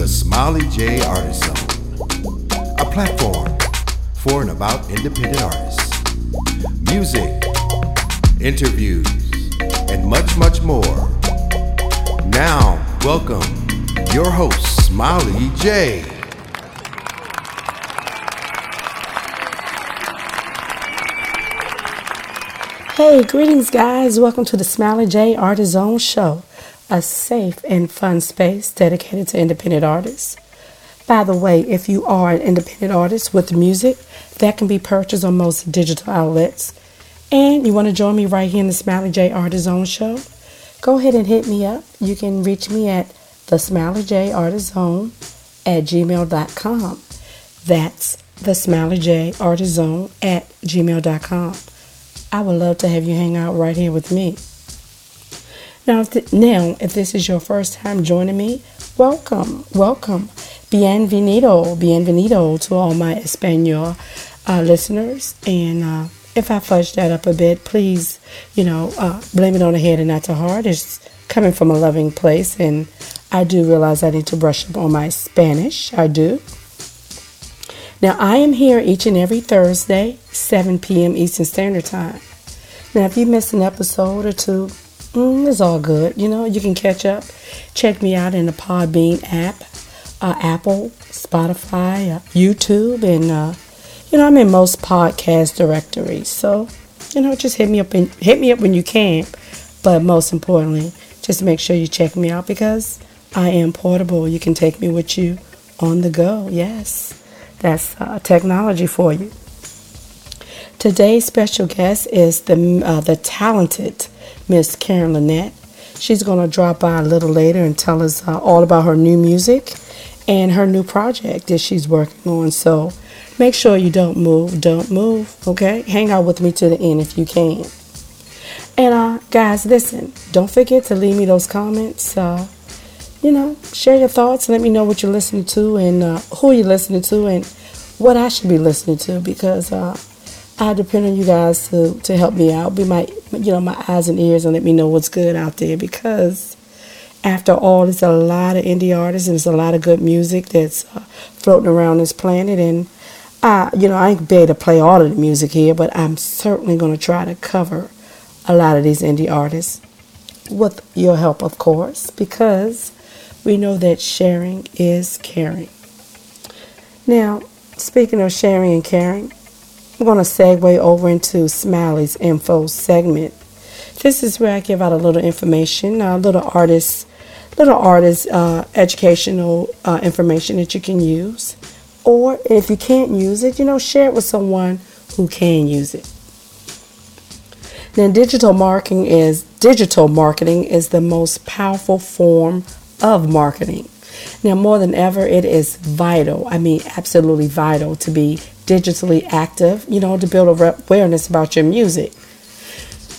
the Smiley J Artist Zone, a platform for and about independent artists, music, interviews, and much, much more. Now, welcome your host, Smiley J. Hey, greetings, guys. Welcome to the Smiley J Artist Zone Show, a safe and fun space dedicated to independent artists. By the way, if you are an independent artist with music that can be purchased on most digital outlets, and you want to join me right here in the Smiley J Artist Zone Show, go ahead and hit me up. You can reach me at the Smiley J Artist Zone at gmail.com. That's the Smiley J Artist Zone at gmail.com. I would love to have you hang out right here with me. Now, if, th- now, if this is your first time joining me, welcome, welcome. Bienvenido, bienvenido to all my Espanol uh, listeners. And uh, if I fudge that up a bit, please, you know, uh, blame it on the head and not the heart. It's coming from a loving place, and I do realize I need to brush up on my Spanish. I do. Now, I am here each and every Thursday, 7 p.m. Eastern Standard Time. Now, if you missed an episode or two, mm, it's all good. You know, you can catch up. Check me out in the Podbean app, uh, Apple, Spotify, uh, YouTube, and uh, you know, I'm in most podcast directories. So, you know, just hit me up and hit me up when you can. But most importantly, just make sure you check me out because I am portable. You can take me with you on the go. Yes. That's uh, technology for you. Today's special guest is the uh, the talented Miss Karen Linette. She's going to drop by a little later and tell us uh, all about her new music and her new project that she's working on. So make sure you don't move, don't move, okay? Hang out with me to the end if you can. And uh, guys, listen, don't forget to leave me those comments. Uh, you know, share your thoughts. Let me know what you're listening to and uh, who you're listening to and what I should be listening to because uh, I depend on you guys to, to help me out. Be my, you know, my eyes and ears and let me know what's good out there because after all, there's a lot of indie artists and there's a lot of good music that's uh, floating around this planet. And I, you know, I ain't be able to play all of the music here, but I'm certainly going to try to cover a lot of these indie artists with your help, of course, because we know that sharing is caring. Now, speaking of sharing and caring, I'm going to segue over into Smiley's info segment. This is where I give out a little information, a little artist, little artist uh, educational uh, information that you can use, or if you can't use it, you know, share it with someone who can use it. Now, digital marketing is digital marketing is the most powerful form of marketing. Now, more than ever, it is vital. I mean, absolutely vital to be digitally active, you know, to build awareness about your music.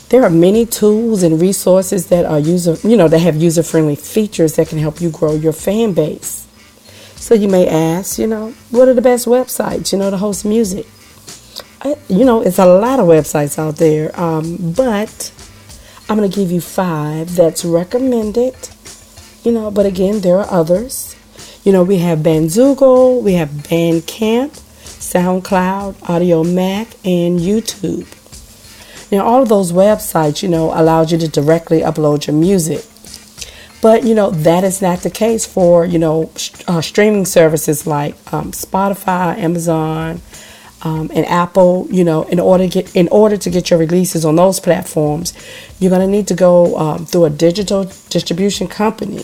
There are many tools and resources that are user, you know, that have user friendly features that can help you grow your fan base. So you may ask, you know, what are the best websites, you know, to host music? I, you know, it's a lot of websites out there, um, but I'm going to give you five that's recommended you know, but again, there are others. You know, we have Bandzoogle, we have Bandcamp, SoundCloud, Audiomack, and YouTube. Now, all of those websites, you know, allows you to directly upload your music. But, you know, that is not the case for, you know, uh, streaming services like um, Spotify, Amazon, um, and Apple, you know, in order to get in order to get your releases on those platforms, you're going to need to go um, through a digital distribution company.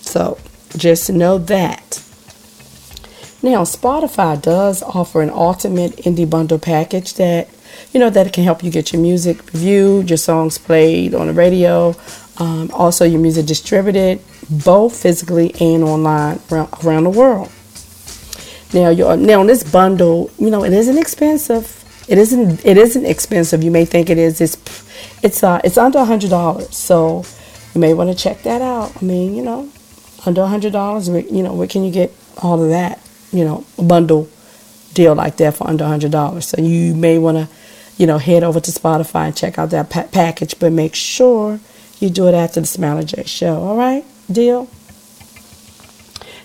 So just know that. Now, Spotify does offer an ultimate indie bundle package that you know that can help you get your music reviewed, your songs played on the radio, um, also your music distributed both physically and online around, around the world. Now, you now this bundle, you know, it isn't expensive. It isn't. It isn't expensive. You may think it is. It's it's uh it's under a hundred dollars. So you may want to check that out. I mean, you know, under a hundred dollars. You know, where can you get all of that? You know, bundle deal like that for under a hundred dollars. So you may want to, you know, head over to Spotify and check out that pa- package. But make sure you do it after the Smiley J show. All right, deal.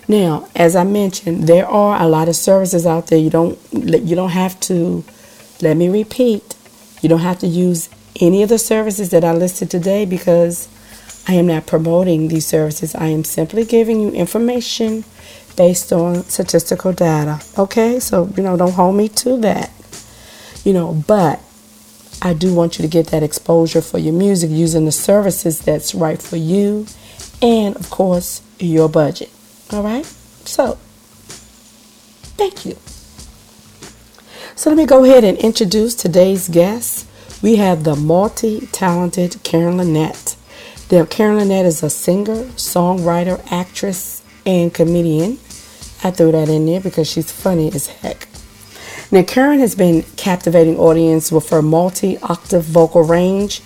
Now, as I mentioned, there are a lot of services out there. You don't you don't have to. Let me repeat. You don't have to use any of the services that I listed today because I am not promoting these services. I am simply giving you information based on statistical data. Okay, so you know, don't hold me to that. You know, but I do want you to get that exposure for your music using the services that's right for you and, of course, your budget. All right, so thank you. So let me go ahead and introduce today's guest. We have the multi talented Karen Linette. Now, Karen Linette is a singer, songwriter, actress, and comedian. I threw that in there because she's funny as heck. Now, Karen has been captivating audience with her multi-octave vocal range.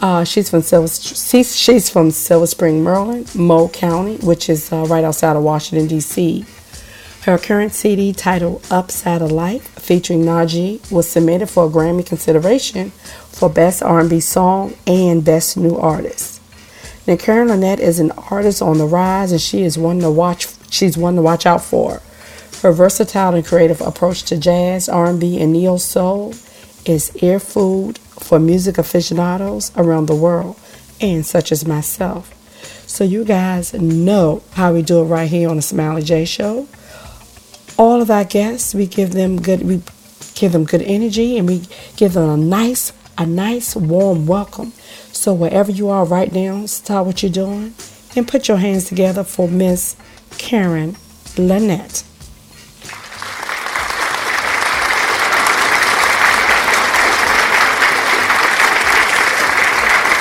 Uh, she's from Silver, she's, she's from Silver Spring, Maryland, Moe County, which is uh, right outside of Washington D.C. Her current CD titled Upside of Life, featuring Najee, was submitted for a Grammy consideration for Best R&B Song and Best New Artist. Now, Karen Linette is an artist on the rise, and she is one to watch she's one to watch out for. Her versatile and creative approach to jazz, R&B, and neo soul is ear food for music aficionados around the world, and such as myself. So you guys know how we do it right here on the Smiley J Show. All of our guests, we give them good, we give them good energy, and we give them a nice, a nice warm welcome. So wherever you are right now, stop what you're doing and put your hands together for Miss Karen Linette.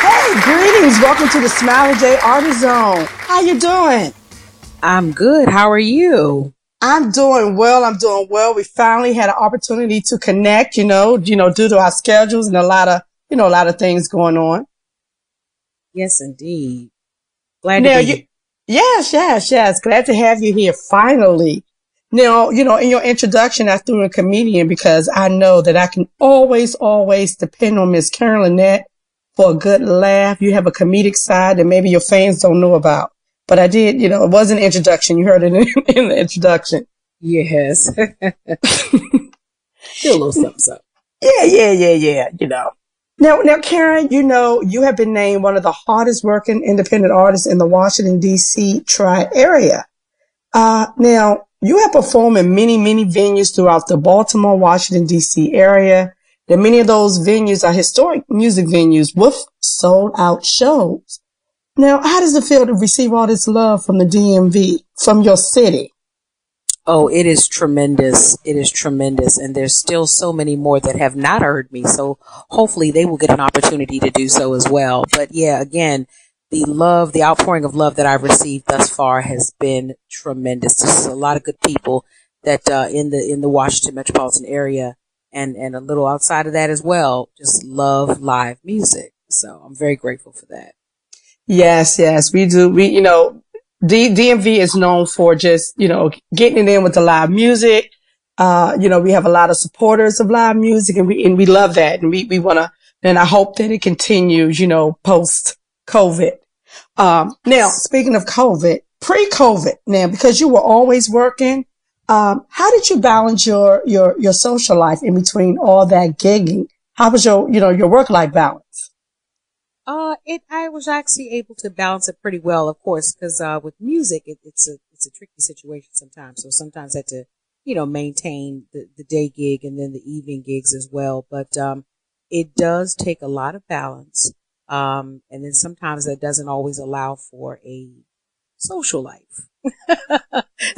Hey, greetings. Welcome to the Smiley J Artist Zone. How you doing? I'm good. How are you? I'm doing well. I'm doing well. We finally had an opportunity to connect, you know, you know, due to our schedules and a lot of, you know, a lot of things going on. Yes, indeed. Glad now, to be you, Yes, yes, yes. Glad to have you here finally. Now, you know, in your introduction, I threw a comedian because I know that I can always, always depend on Miss Karen Linette for a good laugh. You have a comedic side that maybe your fans don't know about. But I did, you know, it was an introduction. You heard it in, in the introduction. Yes. Do a little something, something. Yeah, yeah, yeah, yeah, you know. Now, now, Karen, you know, you have been named one of the hardest working independent artists in the Washington, D.C. tri area. Uh, now, you have performed in many, many venues throughout the Baltimore, Washington, D.C. area. And many of those venues are historic music venues with sold out shows. Now, how does it feel to receive all this love from the DMV, from your city? Oh, it is tremendous. It is tremendous. And there's still so many more that have not heard me. So hopefully they will get an opportunity to do so as well. But yeah, again, the love, the outpouring of love that I've received thus far has been tremendous. There's a lot of good people that, uh, in the, in the Washington metropolitan area and, and a little outside of that as well, just love live music. So I'm very grateful for that. Yes, yes, we do. We, you know, D- DMV is known for just, you know, getting it in with the live music. Uh, you know, we have a lot of supporters of live music and we, and we love that. And we, we want to, and I hope that it continues, you know, post COVID. Um, now speaking of COVID, pre COVID now, because you were always working, um, how did you balance your, your, your social life in between all that gigging? How was your, you know, your work life balance? Uh, it, I was actually able to balance it pretty well, of course, because, uh, with music, it, it's a, it's a tricky situation sometimes. So sometimes I had to, you know, maintain the, the day gig and then the evening gigs as well. But, um, it does take a lot of balance. Um, and then sometimes that doesn't always allow for a social life.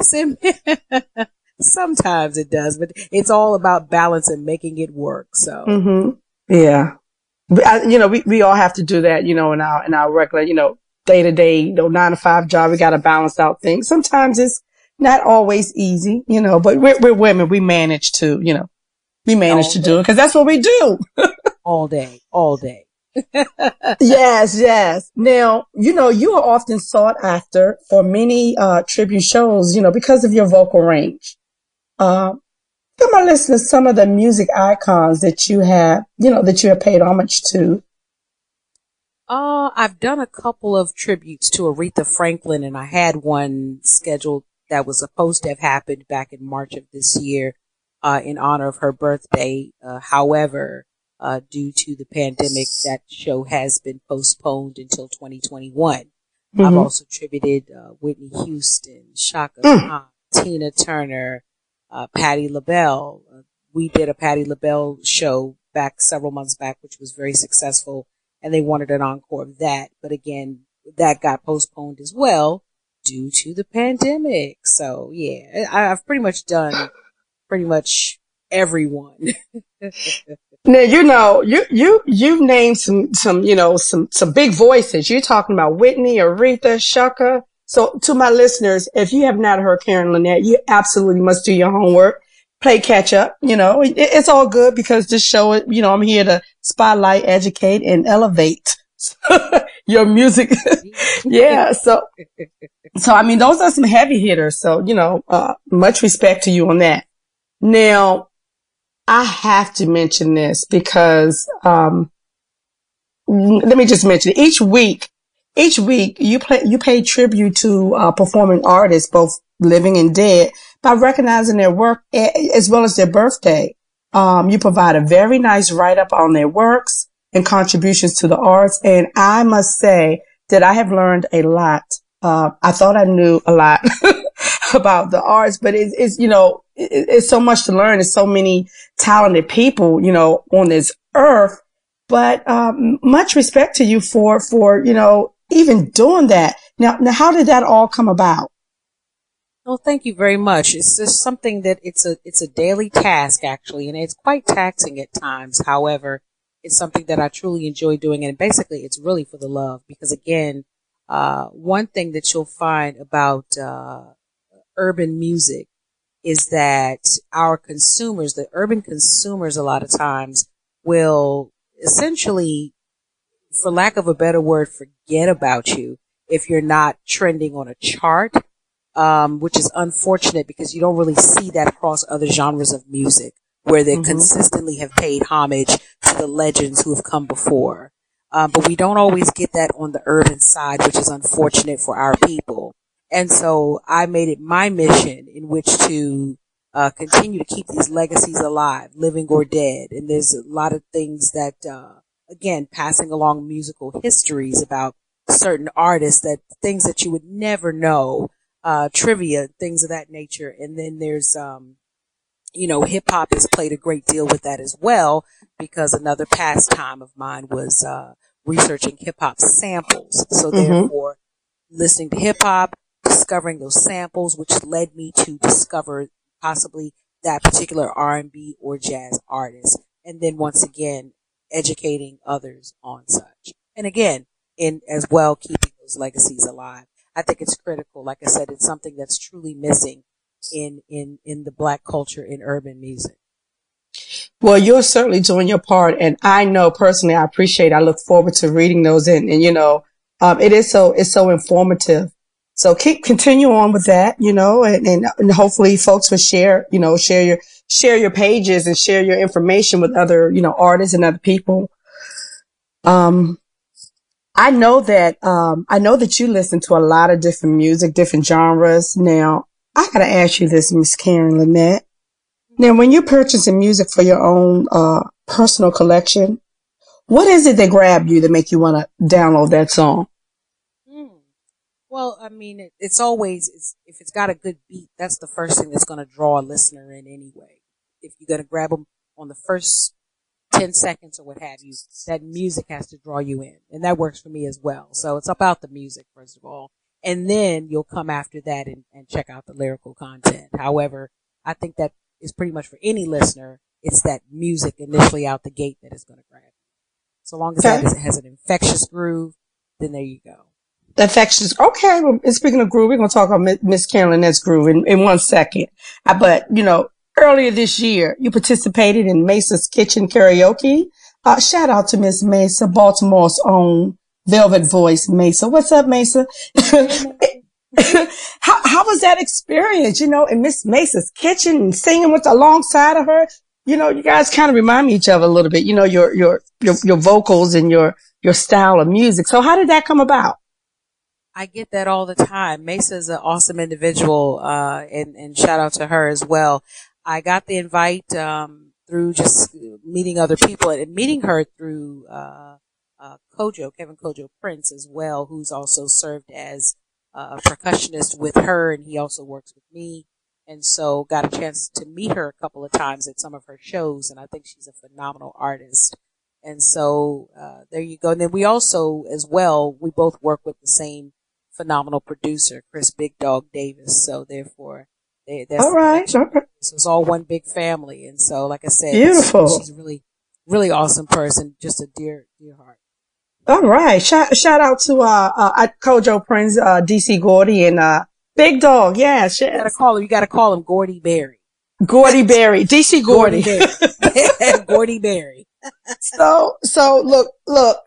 sometimes it does, but it's all about balance and making it work. So, mm-hmm. yeah, you know, we, we all have to do that, you know, in our, in our regular, you know, day to day, you know, nine to five job. We got to balance out things. Sometimes it's not always easy, you know, but we're, we're women. We manage to, you know, we manage all to day. do it because that's what we do. all day, all day. yes, yes. Now, you know, you are often sought after for many, uh, tribute shows, you know, because of your vocal range. Uh, Give listen to some of the music icons that you have, you know, that you have paid homage to. Uh, I've done a couple of tributes to Aretha Franklin and I had one scheduled that was supposed to have happened back in March of this year uh, in honor of her birthday. Uh, however, uh, due to the pandemic, that show has been postponed until 2021. Mm-hmm. I've also attributed uh, Whitney Houston, Chaka mm. Khan, Tina Turner, uh, Patti LaBelle. We did a Patti LaBelle show back several months back, which was very successful, and they wanted an encore of that. But again, that got postponed as well due to the pandemic. So yeah, I, have pretty much done pretty much everyone. now you know you you you've named some some you know some some big voices. You're talking about Whitney, Aretha, Chaka. So to my listeners, if you have not heard Karen Linette, you absolutely must do your homework. Play catch up. You know, it, it's all good because this show, you know, I'm here to spotlight, educate, and elevate your music. yeah. So, so I mean, those are some heavy hitters. So, you know, uh, much respect to you on that. Now, I have to mention this because, um, let me just mention it. each week, each week you play, you pay tribute to uh, performing artists, both living and dead, by recognizing their work as well as their birthday. Um, you provide a very nice write up on their works and contributions to the arts. And I must say that I have learned a lot. Uh, I thought I knew a lot about the arts, but it's, it's you know, it, it's so much to learn. There's so many talented people, you know, on this earth. But um, much respect to you for for you know even doing that. Now, now, how did that all come about? Well, thank you very much. It's just something that it's a it's a daily task actually, and it's quite taxing at times. However, it's something that I truly enjoy doing. And basically, it's really for the love because again, uh, one thing that you'll find about, uh, urban music is that our consumers, the urban consumers, a lot of times will essentially, for lack of a better word, forget about you if you're not trending on a chart. Um, which is unfortunate because you don't really see that across other genres of music where they mm-hmm. consistently have paid homage to the legends who have come before. Um, but we don't always get that on the urban side, which is unfortunate for our people. And so I made it my mission in which to uh, continue to keep these legacies alive, living or dead. And there's a lot of things that, uh, again, passing along musical histories about certain artists that things that you would never know, uh, trivia, things of that nature. And then there's, um, you know, hip hop has played a great deal with that as well because another pastime of mine was, uh, researching hip hop samples. So mm-hmm. therefore, listening to hip hop, discovering those samples, which led me to discover possibly that particular R&B or jazz artist. And then once again, educating others on such. And again, in as well keeping those legacies alive. I think it's critical. Like I said, it's something that's truly missing in in in the black culture in urban music? Well, you're certainly doing your part, and I know personally, I appreciate. I look forward to reading those, and, and you know, um, it is so it's so informative. So keep continue on with that, you know, and, and hopefully folks will share, you know, share your share your pages and share your information with other, you know, artists and other people. Um, I know that um, I know that you listen to a lot of different music, different genres. Now, I gotta ask you this, Miss Karen Linette. Now, when you're purchasing music for your own uh, personal collection, what is it that grabbed you to make you want to download that song? Hmm. Well, I mean, it, it's always it's, if it's got a good beat, that's the first thing that's going to draw a listener in anyway. If you're going to grab them on the first 10 seconds or what have you, that music has to draw you in. And that works for me as well. So it's about the music, first of all and then you'll come after that and, and check out the lyrical content. However, I think that is pretty much for any listener. It's that music initially out the gate that is going to grab you. So long as okay. that has an infectious groove, then there you go. Infectious. Okay. Well, speaking of groove, we're going to talk about Miss Karen Linette's groove in, in one second. But, you know, earlier this year, you participated in Maysa's Kitchen Karaoke. Uh, shout out to Miss Maysa, Baltimore's own velvet voice, Maysa. What's up, Maysa? how, how was that experience, you know, in Miss Maysa's kitchen and singing with alongside of her? You know, you guys kind of remind me each other a little bit, you know, your, your, your, your vocals and your, your style of music. So how did that come about? I get that all the time. Maysa is an awesome individual, uh, and, and shout out to her as well. I got the invite, um, through just meeting other people and meeting her through, uh, uh, Kojo, Kevin Kojo Prince as well, who's also served as a percussionist with her and he also works with me. And so got a chance to meet her a couple of times at some of her shows and I think she's a phenomenal artist. And so, uh, there you go. And then we also, as well, we both work with the same phenomenal producer, Chris Big Dog Davis. So therefore, they, all right. So it's all one big family. And so, like I said, beautiful. She's a really, really awesome person. Just a dear, dear heart. All right. Shout, shout out to, uh, uh, Kojo Prince, uh, DC Gordy and, uh, Big Dog. Yeah. You gotta call him, you gotta call him Gordy Berry. Gordy Berry. DC Gordy. Gordy Gordy Berry. so, so look, look,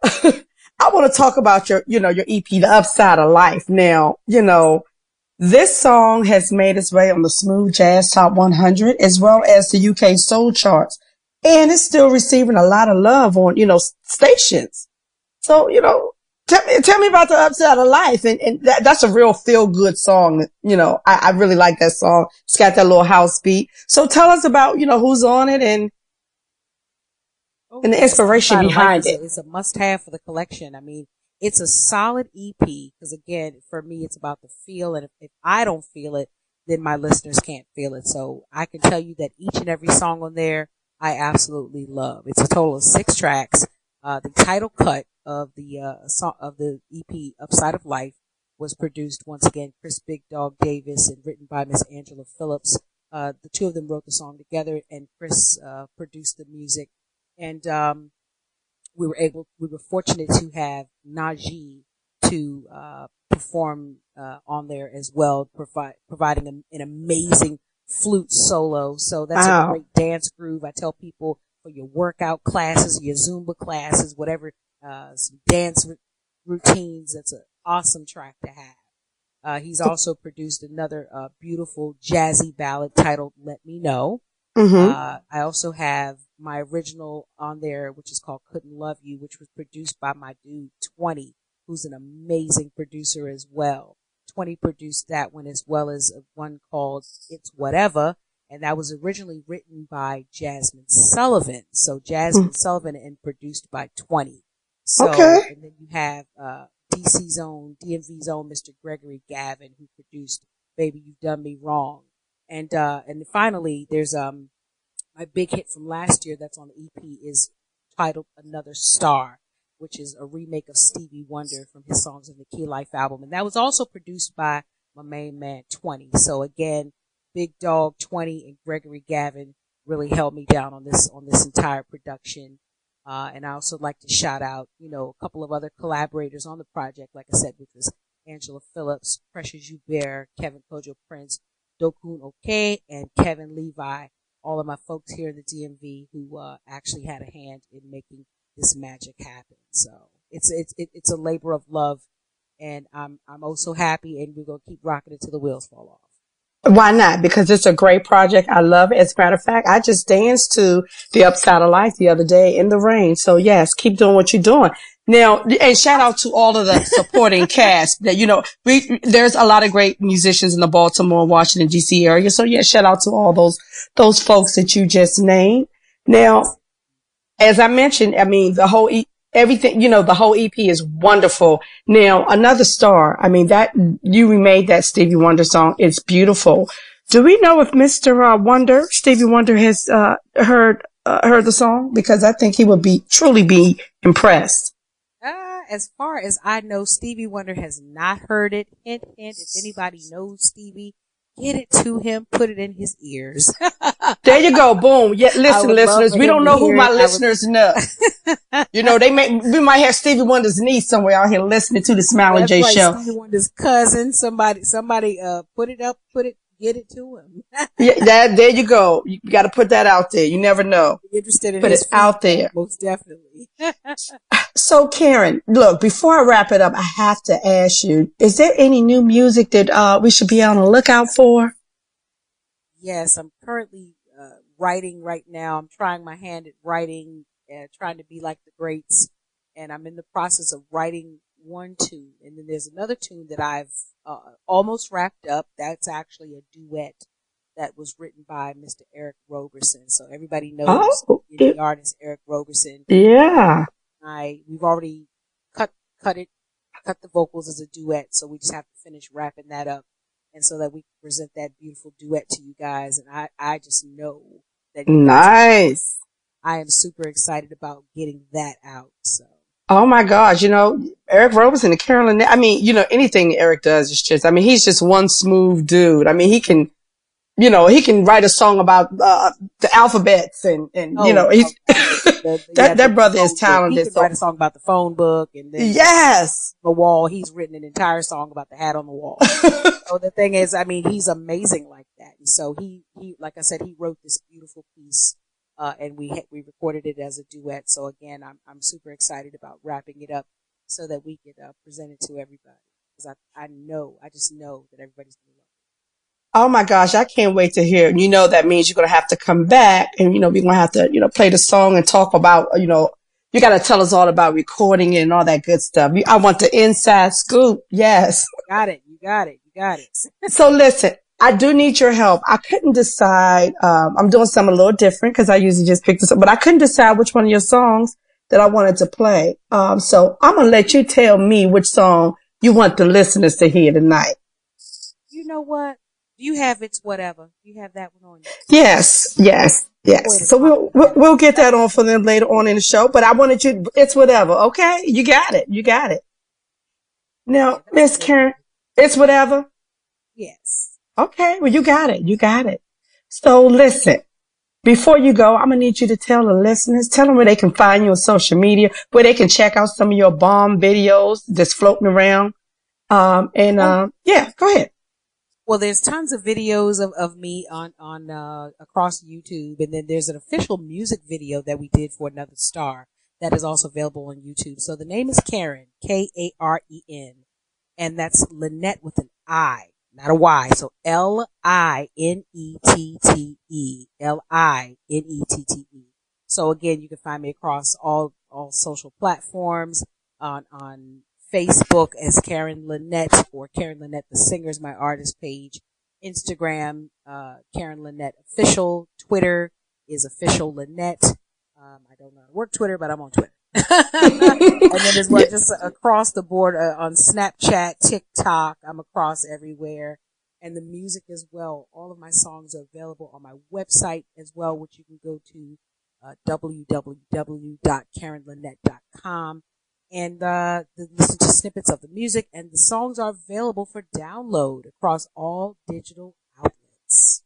I want to talk about your, you know, your EP, The Upside of Life. Now, you know, this song has made its way on the Smooth Jazz Top 100 as well as the UK Soul charts. And it's still receiving a lot of love on, you know, stations. So, you know, tell me, tell me about the upside of life. And, and that, that's a real feel good song. You know, I, I really like that song. It's got that little house beat. So tell us about, you know, who's on it and, oh, and the inspiration behind it. It's a must have for the collection. I mean, it's a solid EP because again, for me, it's about the feel. And if, if I don't feel it, then my listeners can't feel it. So I can tell you that each and every song on there, I absolutely love. It's a total of six tracks. Uh, the title cut of the uh, song of the EP Upside of Life was produced once again Chris Big Dog Davis and written by Miss Angela Phillips. Uh, the two of them wrote the song together, and Chris uh, produced the music. And um, we were able, we were fortunate to have Najee to uh, perform uh, on there as well, provide, providing a, an amazing flute solo. So that's wow. a great dance groove. I tell people for your workout classes, your Zumba classes, whatever, uh, some dance r- routines. That's an awesome track to have. Uh, he's also produced another uh, beautiful jazzy ballad titled "Let Me Know." Mm-hmm. Uh, I also have my original on there, which is called "Couldn't Love You," which was produced by my dude Twenty, who's an amazing producer as well. Twenty produced that one as well as one called "It's Whatever," and that was originally written by Jazmine Sullivan. So Jazmine mm. Sullivan and produced by 20. So, okay. and then you have, uh, DC's own, DMV's own Mr. Gregory Gavin who produced Baby You've Done Me Wrong. And, uh, and finally there's, um, my big hit from last year that's on the EP is titled Another Star, which is a remake of Stevie Wonder from his Songs of the Key Life album. And that was also produced by my main man 20. So again, Big Dog 20 and Gregory Gavin really held me down on this, on this entire production. Uh, and I also like to shout out, you know, a couple of other collaborators on the project, like I said, which was Angela Phillips, Precious You Bear, Kevin Kojo Prince, Dokun Oke, and Kevin Levi, all of my folks here in the DMV who, uh, actually had a hand in making this magic happen. So it's, it's, it's a labor of love and I'm, I'm also happy and we're to keep rocking it the wheels fall off. Why not? Because it's a great project. I love it. As a matter of fact, I just danced to the upside of life the other day in the rain. So yes, keep doing what you're doing. Now, and shout out to all of the supporting cast that, you know, we, there's a lot of great musicians in the Baltimore, Washington, DC area. So yeah, shout out to all those, those folks that you just named. Now, as I mentioned, I mean, the whole everything, you know, the whole EP is wonderful. Now, another star. I mean, that you remade that Stevie Wonder song. It's beautiful. Do we know if Mr. Uh, Wonder, Stevie Wonder has, uh, heard, uh, heard the song? Because I think he would be, truly be impressed. As far as I know, Stevie Wonder has not heard it. Hint, hint, if anybody knows Stevie, get it to him, put it in his ears. there you go. Boom. Yeah, listen, listeners. We don't know who my listeners would... know. you know, they may, we might have Stevie Wonder's niece somewhere out here listening to the Smiley J right, show. Stevie Wonder's cousin. Somebody, somebody, uh, put it up, put it, get it to him. yeah, that, there you go. You got to put that out there. You never know. interested in But it's out there. Most definitely. so Karen, look, before I wrap it up, I have to ask you, is there any new music that, uh, we should be on the lookout for? Yes, I'm currently, uh, writing right now. I'm trying my hand at writing, uh, trying to be like the greats. And I'm in the process of writing one tune, and then there's another tune that I've uh, almost wrapped up. That's actually a duet that was written by Mr. Eric Roberson. So everybody knows Oh, the artist Eric Roberson. yeah. I we've already cut cut it cut the vocals as a duet, so we just have to finish wrapping that up, and so that we can present that beautiful duet to you guys. And I I just know that guys- Nice. I am super excited about getting that out. So Oh my gosh, you know, Eric Roberson and Carolyn, I mean, you know, anything Eric does is just, I mean, he's just one smooth dude. I mean, he can, you know, he can write a song about, uh, the alphabets and, and, you know, he's, the- the- That- that brother is phone book. talented, He can so- write a song about the phone book, and then yes. the wall. He's written an entire song about the hat on the wall. so the thing is, I mean, he's amazing like that. And so he, he, like I said, he wrote this beautiful piece, uh, and we we recorded it as a duet. So again, I'm I'm super excited about wrapping it up so that we could uh, present it to everybody because I I know I just know that everybody's gonna love it. Oh my gosh, I can't wait to hear. it. You know, that means you're going to have to come back and, you know, we're going to have to, you know, play the song and talk about, you know, you got to tell us all about recording it and all that good stuff. I want the inside scoop. Yes. You got it. You got it. You got it. So listen, I do need your help. I couldn't decide. Um, I'm doing something a little different because I usually just pick this up, but I couldn't decide which one of your songs that I wanted to play. Um, so I'm going to let you tell me which song you want the listeners to hear tonight. you know what? You have it's whatever. You have that one on you. Yes, yes, yes. So we'll, we'll, we'll get that on for them later on in the show, but I wanted you, it's whatever. Okay. You got it. You got it. Now, Miss Karen, it's whatever. Yes. Okay, well, you got it. You got it. So listen, before you go, I'm gonna need you to tell the listeners, tell them where they can find you on social media, where they can check out some of your bomb videos that's floating around. Um, and, um, yeah, go ahead. Well, there's tons of videos of, of me on, on, uh, across YouTube. And then there's an official music video that we did for another star that is also available on YouTube. So the name is Karen, K-A-R-E-N. And that's Lynette with an I, not a Y. So L-I-N-E-T-T-E. L-I-N-E-T-T-E. So again, you can find me across all, all social platforms on, on Facebook as Karen Linette or Karen Linette the singer is my artist page. Instagram, uh, Karen Linette official. Twitter is official Linette. Um, I don't know how to work Twitter, but I'm on Twitter. and then as well, just across the board uh, on Snapchat, TikTok, I'm across everywhere. And the music as well. All of my songs are available on my website as well, which you can go to uh, www.karenlinette.com and uh, the- listen to snippets of the music. And the songs are available for download across all digital outlets.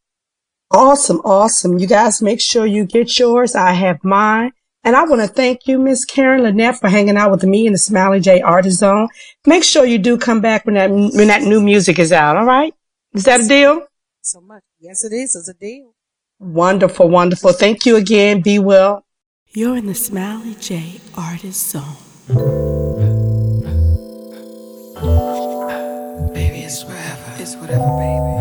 Awesome, awesome. You guys make sure you get yours. I have mine. And I want to thank you, Miss Karen Linette, for hanging out with me in the Smiley J Artist Zone. Make sure you do come back when that when that new music is out. All right? Is that a deal? So much. Yes, it is. It's a deal. Wonderful, wonderful. Thank you again. Be well. You're in the Smiley J Artist Zone. Baby, it's whatever. It's whatever, baby. Baby,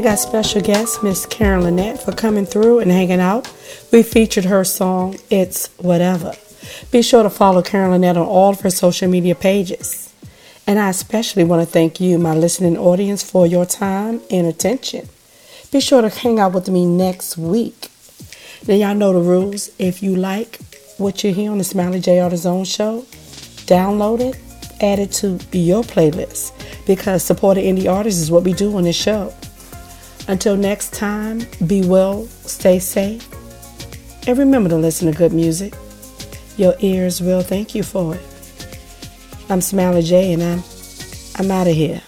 thank our special guest, Miss Karen Linette, for coming through and hanging out. We featured her song, It's Whatever. Be sure to follow Karen Linette on all of her social media pages. And I especially want to thank you, my listening audience, for your time and attention. Be sure to hang out with me next week. Now, y'all know the rules. If you like what you hear on the Smiley J Zone show, download it, add it to your playlist because supporting indie artists is what we do on this show. Until next time, be well, stay safe, and remember to listen to good music. Your ears will thank you for it. I'm Smiley J, and I'm I'm out of here.